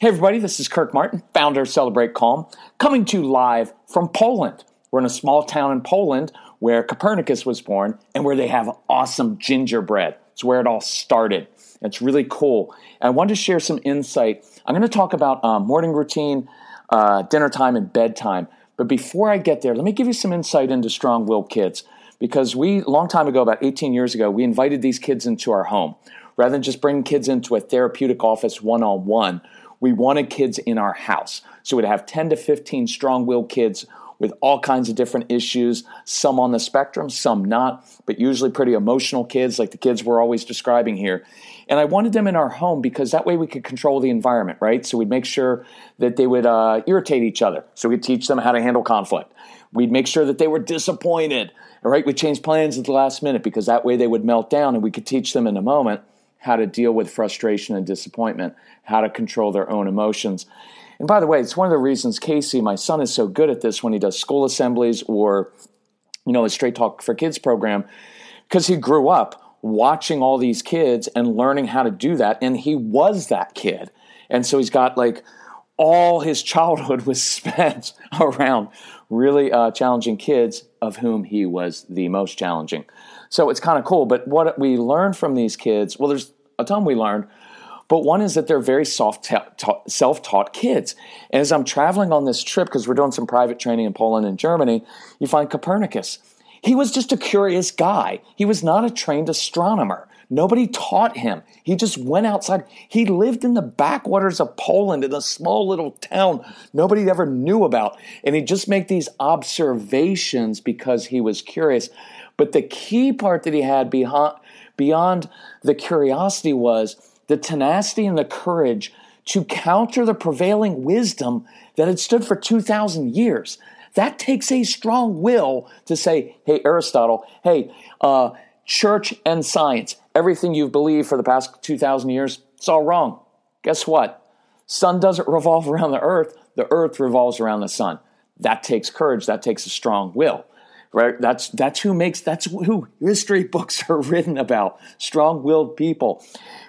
Hey, everybody, this is Kirk Martin, founder of Celebrate Calm, coming to you live from Poland. We're in a small town in Poland where Copernicus was born and where they have awesome gingerbread. It's where it all started. It's really cool. And I wanted to share some insight. I'm going to talk about uh, morning routine, uh, dinner time, and bedtime. But before I get there, let me give you some insight into strong willed kids. Because we, a long time ago, about 18 years ago, we invited these kids into our home. Rather than just bringing kids into a therapeutic office one on one, we wanted kids in our house. So we'd have 10 to 15 strong willed kids with all kinds of different issues, some on the spectrum, some not, but usually pretty emotional kids, like the kids we're always describing here. And I wanted them in our home because that way we could control the environment, right? So we'd make sure that they would uh, irritate each other. So we'd teach them how to handle conflict. We'd make sure that they were disappointed, right? We'd change plans at the last minute because that way they would melt down and we could teach them in a moment how to deal with frustration and disappointment, how to control their own emotions. And by the way, it's one of the reasons Casey, my son, is so good at this when he does school assemblies or, you know, a Straight Talk for Kids program, because he grew up watching all these kids and learning how to do that. And he was that kid. And so he's got like all his childhood was spent around really uh, challenging kids, of whom he was the most challenging. So it's kind of cool. But what we learned from these kids, well, there's a ton we learned, but one is that they're very soft self taught kids. And as I'm traveling on this trip, because we're doing some private training in Poland and Germany, you find Copernicus. He was just a curious guy. He was not a trained astronomer. Nobody taught him. He just went outside. He lived in the backwaters of Poland in a small little town nobody ever knew about. And he'd just make these observations because he was curious. But the key part that he had beyond, beyond the curiosity was the tenacity and the courage to counter the prevailing wisdom that had stood for 2,000 years. That takes a strong will to say, hey, Aristotle, hey, uh, church and science, everything you've believed for the past 2,000 years, it's all wrong. Guess what? Sun doesn't revolve around the earth, the earth revolves around the sun. That takes courage, that takes a strong will right? That's that's who makes that's who history books are written about. Strong-willed people.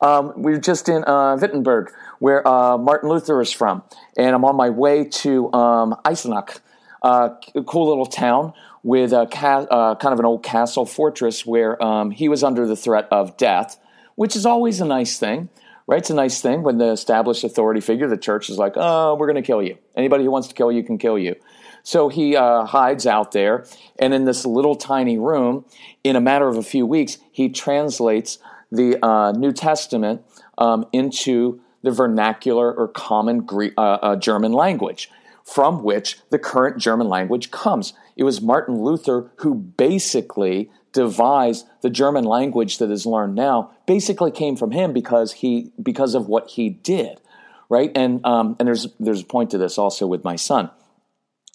Um, we are just in uh, Wittenberg, where uh, Martin Luther is from, and I'm on my way to um, Eisenach, uh, a cool little town with a ca- uh, kind of an old castle fortress where um, he was under the threat of death, which is always a nice thing. Right, it's a nice thing when the established authority figure, the church, is like, "Oh, we're going to kill you. Anybody who wants to kill you can kill you." So he uh, hides out there, and in this little tiny room, in a matter of a few weeks, he translates the uh, New Testament um, into the vernacular or common Greek, uh, uh, German language, from which the current German language comes. It was Martin Luther who basically devised the German language that is learned now. Basically, came from him because he because of what he did right? And um, and there's there's a point to this also with my son.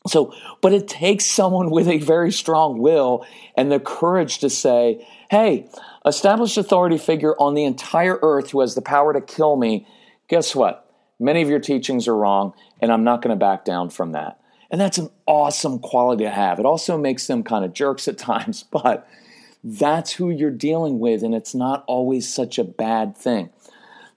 So, but it takes someone with a very strong will and the courage to say, "Hey, established authority figure on the entire earth who has the power to kill me. Guess what? Many of your teachings are wrong, and I'm not going to back down from that." And that's an awesome quality to have. It also makes them kind of jerks at times, but that's who you're dealing with, and it's not always such a bad thing.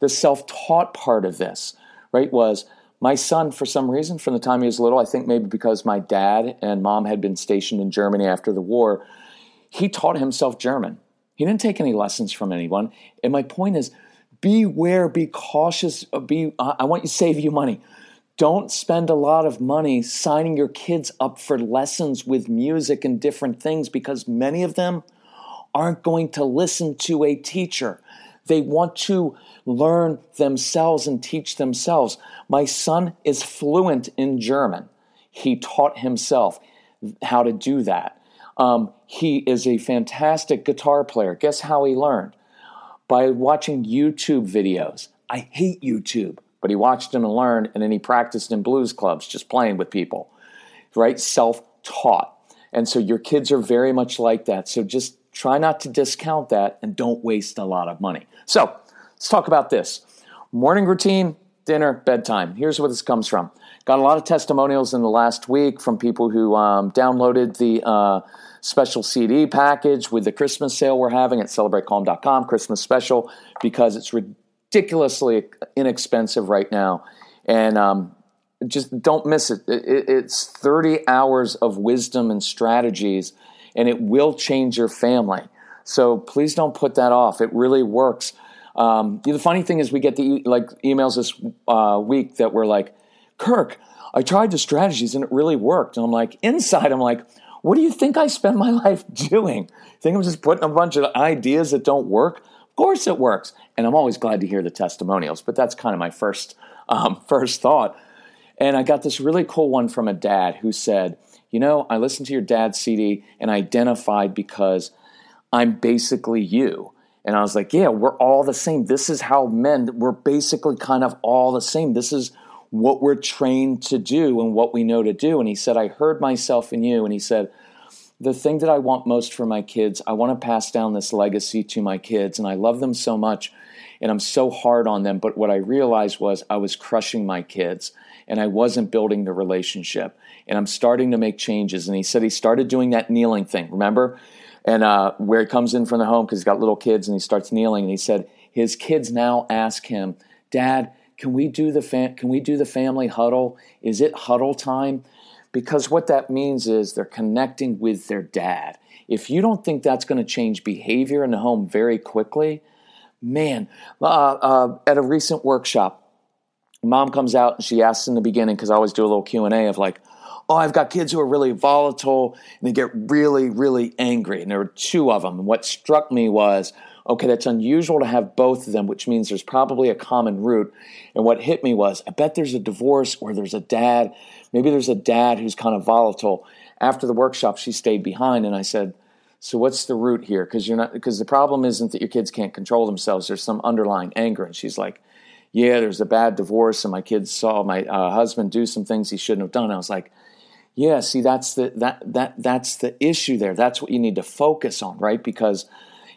The self taught part of this, right, was my son, for some reason, from the time he was little, I think maybe because my dad and mom had been stationed in Germany after the war, he taught himself German. He didn't take any lessons from anyone. And my point is beware, be cautious, uh, be, I want you to save you money. Don't spend a lot of money signing your kids up for lessons with music and different things because many of them aren't going to listen to a teacher. They want to learn themselves and teach themselves. My son is fluent in German. He taught himself how to do that. Um, he is a fantastic guitar player. Guess how he learned? By watching YouTube videos. I hate YouTube, but he watched them and learned, and then he practiced in blues clubs, just playing with people, right? Self taught. And so your kids are very much like that. So just Try not to discount that and don't waste a lot of money. So let's talk about this morning routine, dinner, bedtime. Here's where this comes from. Got a lot of testimonials in the last week from people who um, downloaded the uh, special CD package with the Christmas sale we're having at celebratecalm.com, Christmas special, because it's ridiculously inexpensive right now. And um, just don't miss it. It's 30 hours of wisdom and strategies and it will change your family. So please don't put that off. It really works. Um, the funny thing is, we get the like emails this uh, week that were like, "Kirk, I tried the strategies and it really worked." And I'm like, inside, I'm like, "What do you think I spend my life doing? Think I'm just putting a bunch of ideas that don't work? Of course it works." And I'm always glad to hear the testimonials, but that's kind of my first um, first thought. And I got this really cool one from a dad who said, you know, I listened to your dad's CD and identified because I'm basically you. And I was like, yeah, we're all the same. This is how men, we're basically kind of all the same. This is what we're trained to do and what we know to do. And he said, I heard myself in you. And he said, the thing that I want most for my kids, I want to pass down this legacy to my kids. And I love them so much. And I'm so hard on them. But what I realized was I was crushing my kids and I wasn't building the relationship and I'm starting to make changes. And he said he started doing that kneeling thing, remember? And uh, where he comes in from the home because he's got little kids and he starts kneeling. And he said his kids now ask him, Dad, can we do the fam- can we do the family huddle? Is it huddle time? Because what that means is they're connecting with their dad. If you don't think that's going to change behavior in the home very quickly, man, uh, uh, at a recent workshop, mom comes out and she asks in the beginning because I always do a little Q and A of like, oh, I've got kids who are really volatile and they get really, really angry. And there were two of them. And what struck me was, okay, that's unusual to have both of them, which means there's probably a common root. And what hit me was, I bet there's a divorce or there's a dad. Maybe there's a dad who's kind of volatile. After the workshop, she stayed behind, and I said, so what's the root here? Because you're not because the problem isn't that your kids can't control themselves. There's some underlying anger, and she's like, "Yeah, there's a bad divorce, and my kids saw my uh, husband do some things he shouldn't have done." I was like, yeah, see that's the that that that's the issue there. That's what you need to focus on, right? Because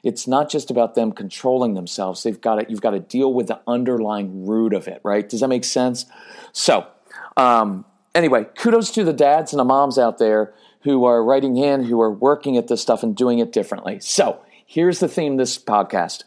it's not just about them controlling themselves. They've got to, you've got to deal with the underlying root of it, right? Does that make sense? So, um, anyway, kudos to the dads and the moms out there who are writing in, who are working at this stuff and doing it differently. So, here's the theme of this podcast.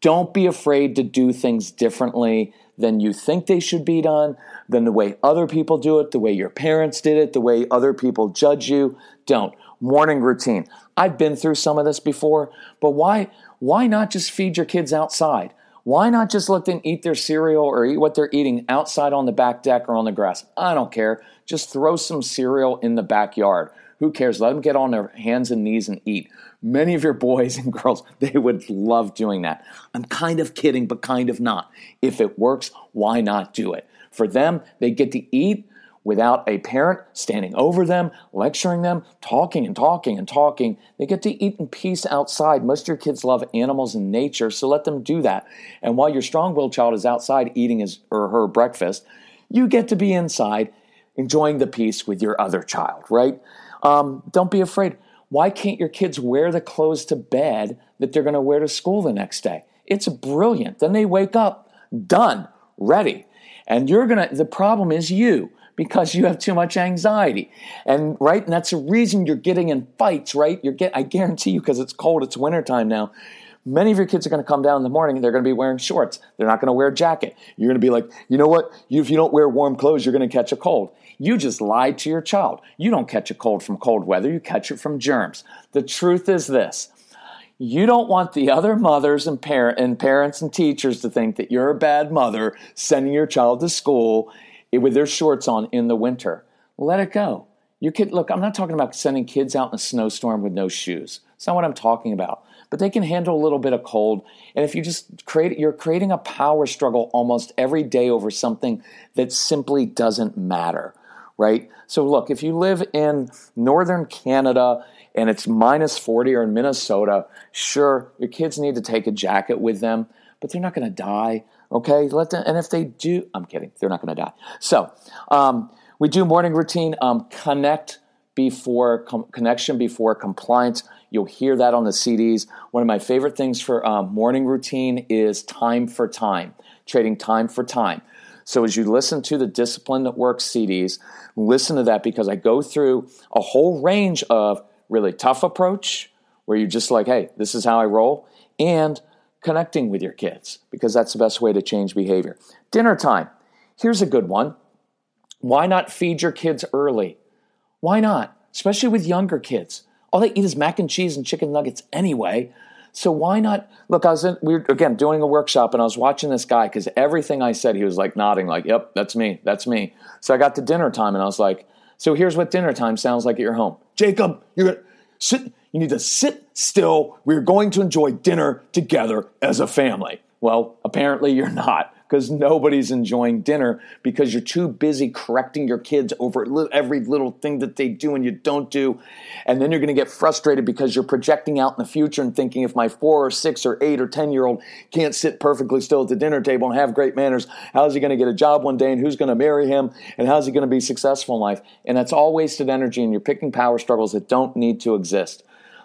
Don't be afraid to do things differently than you think they should be done, than the way other people do it, the way your parents did it, the way other people judge you. Don't. Morning routine. I've been through some of this before, but why why not just feed your kids outside? Why not just let them eat their cereal or eat what they're eating outside on the back deck or on the grass? I don't care. Just throw some cereal in the backyard. Who cares? Let them get on their hands and knees and eat. Many of your boys and girls, they would love doing that. I'm kind of kidding, but kind of not. If it works, why not do it? For them, they get to eat without a parent standing over them, lecturing them, talking and talking and talking. They get to eat in peace outside. Most of your kids love animals and nature, so let them do that. And while your strong willed child is outside eating his or her breakfast, you get to be inside enjoying the peace with your other child, right? Um, don't be afraid. Why can't your kids wear the clothes to bed that they're going to wear to school the next day? It's brilliant. Then they wake up, done, ready. And you're going to, the problem is you because you have too much anxiety. And right, and that's the reason you're getting in fights, right? You're get I guarantee you because it's cold, it's wintertime now. Many of your kids are going to come down in the morning and they're going to be wearing shorts. They're not going to wear a jacket. You're going to be like, you know what? If you don't wear warm clothes, you're going to catch a cold. You just lied to your child. You don't catch a cold from cold weather, you catch it from germs. The truth is this you don't want the other mothers and, parent, and parents and teachers to think that you're a bad mother sending your child to school with their shorts on in the winter. Let it go. Your kid, look, I'm not talking about sending kids out in a snowstorm with no shoes. It's not what I'm talking about. But they can handle a little bit of cold. And if you just create, you're creating a power struggle almost every day over something that simply doesn't matter, right? So look, if you live in northern Canada and it's minus 40 or in Minnesota, sure, your kids need to take a jacket with them, but they're not going to die. Okay, let them. And if they do, I'm kidding. They're not going to die. So um, we do morning routine. Um, connect before com- connection before compliance. You'll hear that on the CDs. One of my favorite things for um, morning routine is time for time, trading time for time. So as you listen to the Discipline that Works CDs, listen to that because I go through a whole range of really tough approach where you're just like, hey, this is how I roll, and connecting with your kids because that's the best way to change behavior. Dinner time. Here's a good one. Why not feed your kids early? Why not? Especially with younger kids. All they eat is mac and cheese and chicken nuggets anyway. So why not? Look, I was in, we were again doing a workshop and I was watching this guy because everything I said, he was like nodding, like, "Yep, that's me, that's me." So I got to dinner time and I was like, "So here's what dinner time sounds like at your home, Jacob. You're gonna sit you need to sit still. We're going to enjoy dinner together as a family. Well, apparently you're not because nobody's enjoying dinner because you're too busy correcting your kids over every little thing that they do and you don't do. And then you're going to get frustrated because you're projecting out in the future and thinking if my four or six or eight or 10 year old can't sit perfectly still at the dinner table and have great manners, how's he going to get a job one day and who's going to marry him and how's he going to be successful in life? And that's all wasted energy and you're picking power struggles that don't need to exist.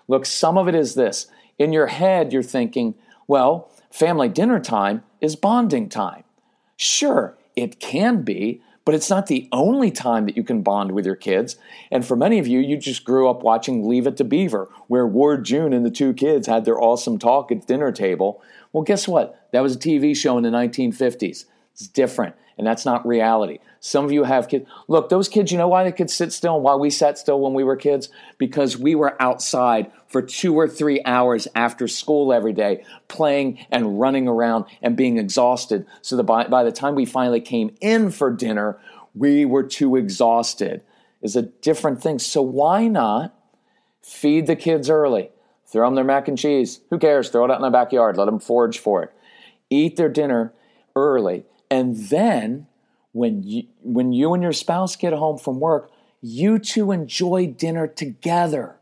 Look, some of it is this. In your head, you're thinking, well, family dinner time is bonding time. Sure, it can be, but it's not the only time that you can bond with your kids. And for many of you, you just grew up watching Leave It to Beaver, where Ward June and the two kids had their awesome talk at dinner table. Well, guess what? That was a TV show in the 1950s. It's different, and that's not reality. Some of you have kids. Look, those kids, you know why they could sit still and why we sat still when we were kids? Because we were outside for two or three hours after school every day, playing and running around and being exhausted. So that by, by the time we finally came in for dinner, we were too exhausted. Is a different thing. So why not feed the kids early? Throw them their mac and cheese. Who cares? Throw it out in the backyard. Let them forage for it. Eat their dinner early. And then when you, when you and your spouse get home from work, you two enjoy dinner together.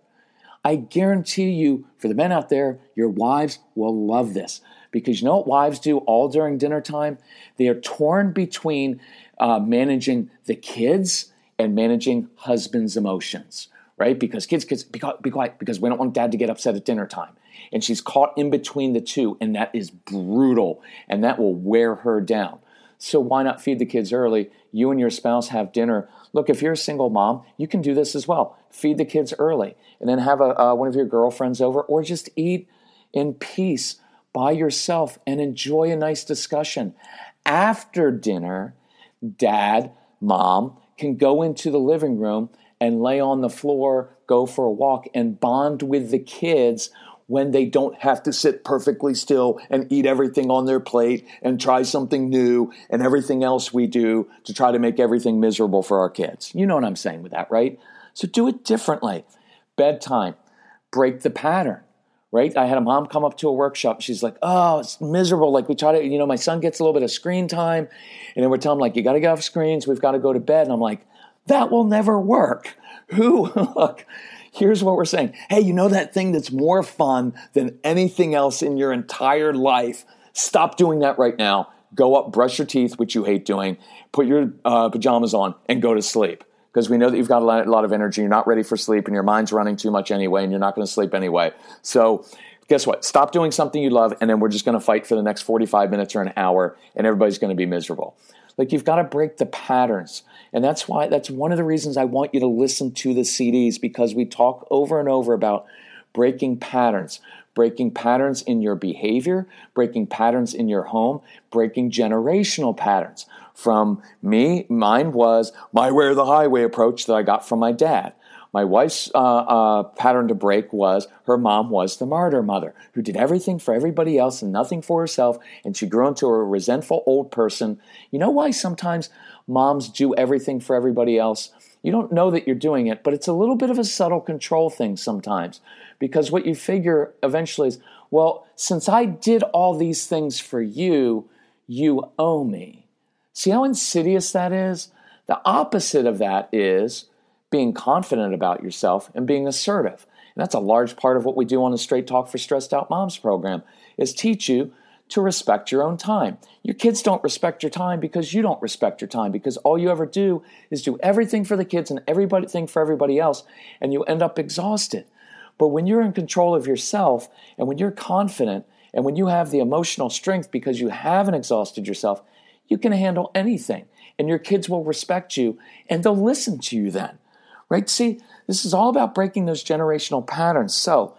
I guarantee you, for the men out there, your wives will love this because you know what wives do all during dinner time? They are torn between uh, managing the kids and managing husband's emotions, right? Because kids, kids, be, be quiet because we don't want dad to get upset at dinner time. And she's caught in between the two, and that is brutal, and that will wear her down. So why not feed the kids early? You and your spouse have dinner. Look, if you're a single mom, you can do this as well. Feed the kids early and then have a, uh, one of your girlfriends over or just eat in peace by yourself and enjoy a nice discussion. After dinner, dad, mom can go into the living room and lay on the floor, go for a walk, and bond with the kids when they don't have to sit perfectly still and eat everything on their plate and try something new and everything else we do to try to make everything miserable for our kids. You know what I'm saying with that, right? So do it differently. Bedtime, break the pattern. Right? I had a mom come up to a workshop. She's like, "Oh, it's miserable. Like we try to, you know, my son gets a little bit of screen time, and then we're telling him like, you got to get off screens. We've got to go to bed." And I'm like, That will never work. Who, look, here's what we're saying. Hey, you know that thing that's more fun than anything else in your entire life? Stop doing that right now. Go up, brush your teeth, which you hate doing, put your uh, pajamas on, and go to sleep. Because we know that you've got a lot, a lot of energy, you're not ready for sleep, and your mind's running too much anyway, and you're not going to sleep anyway. So, guess what? Stop doing something you love, and then we're just going to fight for the next 45 minutes or an hour, and everybody's going to be miserable. Like you've got to break the patterns. And that's why that's one of the reasons I want you to listen to the CDs because we talk over and over about breaking patterns, breaking patterns in your behavior, breaking patterns in your home, breaking generational patterns. From me, mine was my way or the highway approach that I got from my dad. My wife's uh, uh, pattern to break was her mom was the martyr mother who did everything for everybody else and nothing for herself, and she grew into a resentful old person. You know why sometimes moms do everything for everybody else? You don't know that you're doing it, but it's a little bit of a subtle control thing sometimes because what you figure eventually is, well, since I did all these things for you, you owe me. See how insidious that is? The opposite of that is being confident about yourself and being assertive. And that's a large part of what we do on the Straight Talk for Stressed Out Moms program is teach you to respect your own time. Your kids don't respect your time because you don't respect your time because all you ever do is do everything for the kids and everything for everybody else and you end up exhausted. But when you're in control of yourself and when you're confident and when you have the emotional strength because you haven't exhausted yourself, you can handle anything and your kids will respect you and they'll listen to you then right? See, this is all about breaking those generational patterns. So,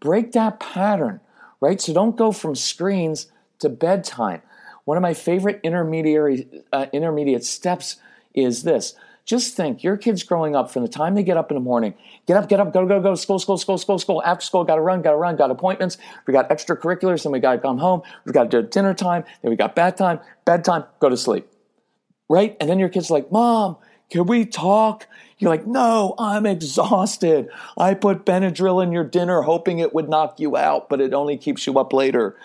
break that pattern, right? So, don't go from screens to bedtime. One of my favorite intermediary uh, intermediate steps is this. Just think, your kids growing up from the time they get up in the morning, get up, get up, go, go, go, school, school, school, school, school, after school, gotta run, gotta run, got appointments, we got extracurriculars, then we gotta come home, we gotta do dinner time, then we got bedtime, bedtime, go to sleep. Right? And then your kids like, Mom, can we talk? You're like, no, I'm exhausted. I put Benadryl in your dinner hoping it would knock you out, but it only keeps you up later,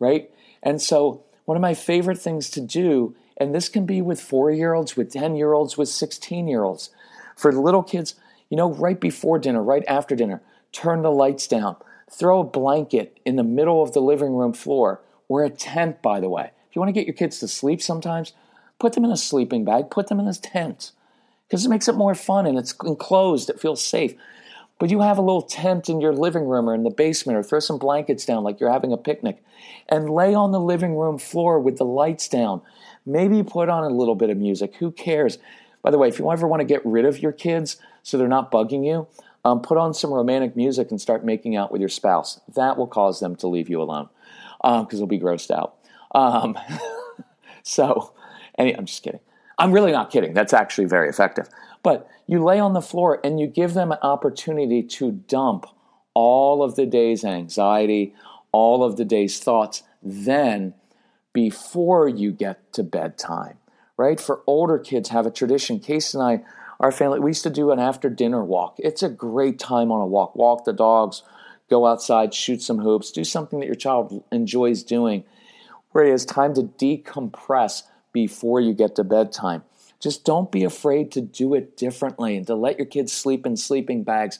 right? And so, one of my favorite things to do, and this can be with four year olds, with 10 year olds, with 16 year olds, for little kids, you know, right before dinner, right after dinner, turn the lights down, throw a blanket in the middle of the living room floor, or a tent, by the way. If you want to get your kids to sleep sometimes, put them in a sleeping bag, put them in a tent because it makes it more fun and it's enclosed. It feels safe. But you have a little tent in your living room or in the basement, or throw some blankets down like you're having a picnic, and lay on the living room floor with the lights down. Maybe put on a little bit of music. Who cares? By the way, if you ever want to get rid of your kids so they're not bugging you, um, put on some romantic music and start making out with your spouse. That will cause them to leave you alone because um, they'll be grossed out. Um, so, I'm just kidding. I'm really not kidding. That's actually very effective. But you lay on the floor and you give them an opportunity to dump all of the day's anxiety, all of the day's thoughts, then before you get to bedtime, right? For older kids, have a tradition. Case and I, our family, we used to do an after dinner walk. It's a great time on a walk. Walk the dogs, go outside, shoot some hoops, do something that your child enjoys doing, where it is time to decompress before you get to bedtime. Just don't be afraid to do it differently and to let your kids sleep in sleeping bags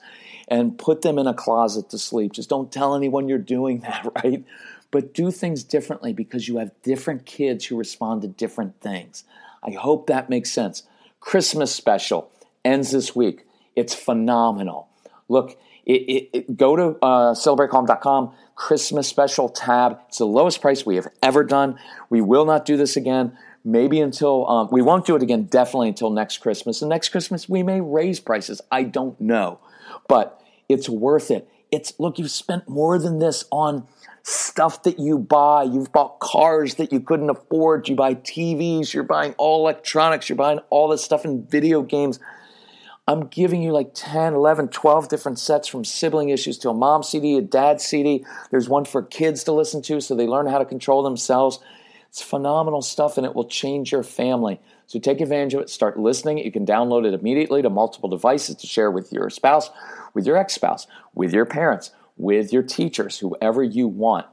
and put them in a closet to sleep. Just don't tell anyone you're doing that, right? But do things differently because you have different kids who respond to different things. I hope that makes sense. Christmas special ends this week. It's phenomenal. Look, it, it, it, go to uh, celebratecalm.com, Christmas special tab. It's the lowest price we have ever done. We will not do this again maybe until um, we won't do it again definitely until next christmas. And next christmas we may raise prices. I don't know. But it's worth it. It's look you've spent more than this on stuff that you buy. You've bought cars that you couldn't afford. You buy tvs you're buying all electronics. You're buying all this stuff in video games. I'm giving you like 10 11 12 different sets from sibling issues to a mom cd a dad cd there's one for kids to listen to so they learn how to control themselves it's phenomenal stuff and it will change your family. So take advantage of it, start listening. You can download it immediately to multiple devices to share with your spouse, with your ex spouse, with your parents, with your teachers, whoever you want.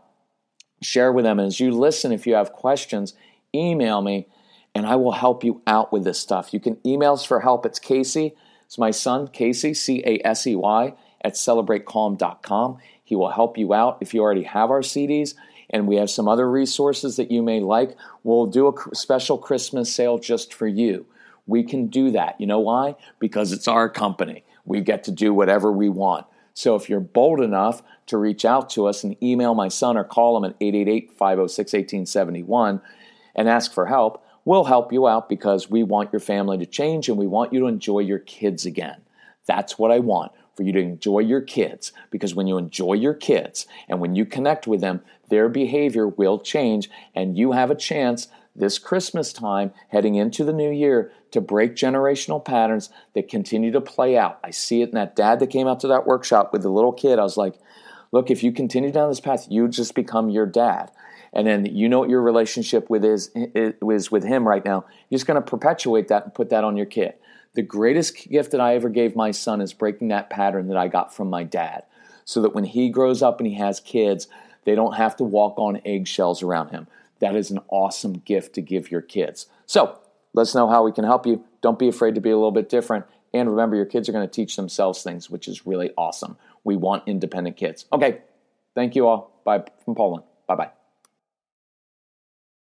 Share with them. As you listen, if you have questions, email me and I will help you out with this stuff. You can email us for help. It's Casey, it's my son, Casey, C A S E Y, at celebratecalm.com. He will help you out if you already have our CDs. And we have some other resources that you may like. We'll do a special Christmas sale just for you. We can do that. You know why? Because it's our company. We get to do whatever we want. So if you're bold enough to reach out to us and email my son or call him at 888 506 1871 and ask for help, we'll help you out because we want your family to change and we want you to enjoy your kids again. That's what I want for you to enjoy your kids because when you enjoy your kids and when you connect with them, their behavior will change and you have a chance this Christmas time heading into the new year to break generational patterns that continue to play out. I see it in that dad that came out to that workshop with the little kid. I was like, look, if you continue down this path, you just become your dad and then you know what your relationship with is, is with him right now. You're just going to perpetuate that and put that on your kid. The greatest gift that I ever gave my son is breaking that pattern that I got from my dad, so that when he grows up and he has kids, they don't have to walk on eggshells around him. That is an awesome gift to give your kids. So let us know how we can help you. Don't be afraid to be a little bit different. And remember, your kids are going to teach themselves things, which is really awesome. We want independent kids. Okay, thank you all. Bye from Poland. Bye bye.